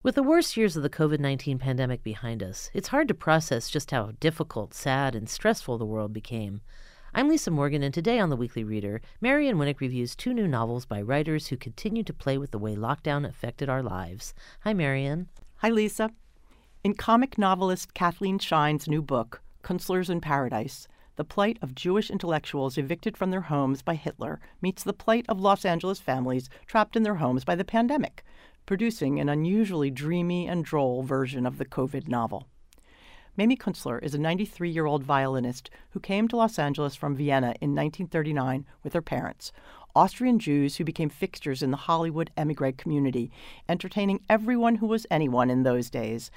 With the worst years of the COVID 19 pandemic behind us, it's hard to process just how difficult, sad, and stressful the world became. I'm Lisa Morgan, and today on The Weekly Reader, Marion Winik reviews two new novels by writers who continue to play with the way lockdown affected our lives. Hi, Marion. Hi, Lisa. In comic novelist Cathleen Schine's new book, Kunstler's in Paradise, the plight of Jewish intellectuals evicted from their homes by Hitler meets the plight of Los Angeles families trapped in their homes by the pandemic producing an unusually dreamy and droll version of the COVID novel. Mamie Kunstler is a 93 year old violinist who came to Los Angeles from Vienna in 1939 with her parents, Austrian Jews who became fixtures in the Hollywood emigre community, entertaining everyone who was anyone in those days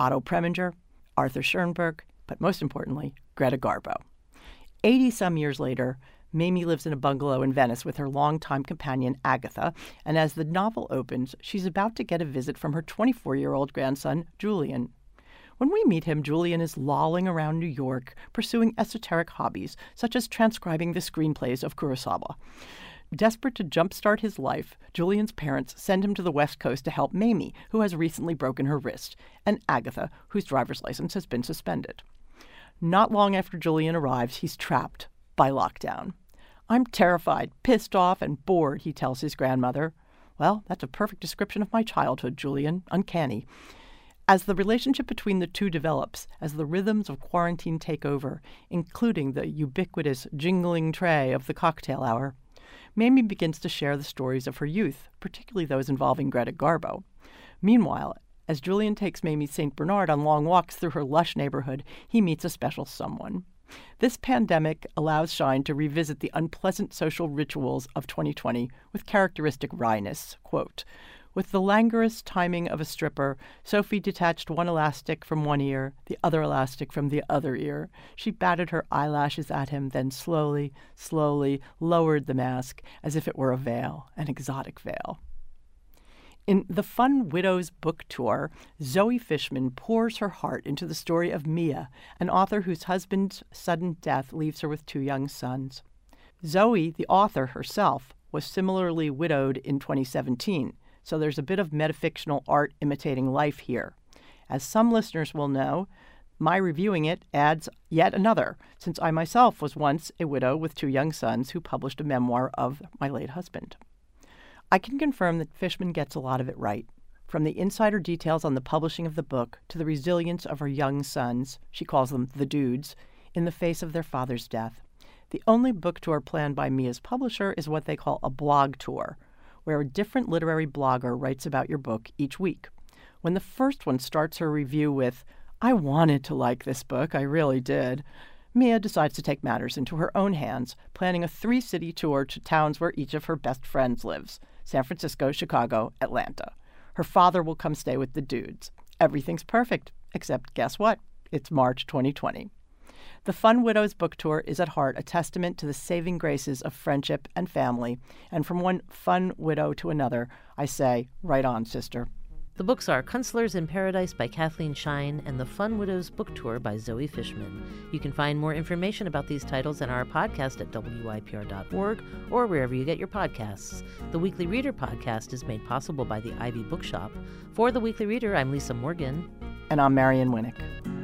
Otto Preminger, Arthur Schoenberg, but most importantly, Greta Garbo. 80 some years later, Mamie lives in a bungalow in Venice with her longtime companion, Agatha, and as the novel opens, she's about to get a visit from her 24 year old grandson, Julian. When we meet him, Julian is lolling around New York, pursuing esoteric hobbies, such as transcribing the screenplays of Kurosawa. Desperate to jumpstart his life, Julian's parents send him to the West Coast to help Mamie, who has recently broken her wrist, and Agatha, whose driver's license has been suspended. Not long after Julian arrives, he's trapped by lockdown. I'm terrified, pissed off, and bored, he tells his grandmother. Well, that's a perfect description of my childhood, Julian. Uncanny. As the relationship between the two develops, as the rhythms of quarantine take over, including the ubiquitous jingling tray of the cocktail hour, Mamie begins to share the stories of her youth, particularly those involving Greta Garbo. Meanwhile, as Julian takes Mamie St. Bernard on long walks through her lush neighborhood, he meets a special someone. This pandemic allows Schine to revisit the unpleasant social rituals of 2020 with characteristic wryness. Quote, with the languorous timing of a stripper, Sophie detached one elastic from one ear, the other elastic from the other ear. She batted her eyelashes at him, then slowly, slowly lowered the mask as if it were a veil, an exotic veil. In the Fun Widows book tour, Zoe Fishman pours her heart into the story of Mia, an author whose husband's sudden death leaves her with two young sons. Zoe, the author herself, was similarly widowed in 2017, so there's a bit of metafictional art imitating life here. As some listeners will know, my reviewing it adds yet another, since I myself was once a widow with two young sons who published a memoir of my late husband. I can confirm that Fishman gets a lot of it right. From the insider details on the publishing of the book to the resilience of her young sons, she calls them the dudes, in the face of their father's death. The only book tour planned by Mia's publisher is what they call a blog tour, where a different literary blogger writes about your book each week. When the first one starts her review with, I wanted to like this book, I really did, Mia decides to take matters into her own hands, planning a three city tour to towns where each of her best friends lives. San Francisco, Chicago, Atlanta. Her father will come stay with the dudes. Everything's perfect, except guess what? It's March 2020. The Fun Widows book tour is at heart a testament to the saving graces of friendship and family. And from one fun widow to another, I say, right on, sister. The books are Kunstlers in Paradise by Cathleen Schine and The Fun Widows Book Tour by Zoe Fishman. You can find more information about these titles in our podcast at wypr.org or wherever you get your podcasts. The Weekly Reader podcast is made possible by the Ivy Bookshop. For The Weekly Reader, I'm Lisa Morgan. And I'm Marion Winik.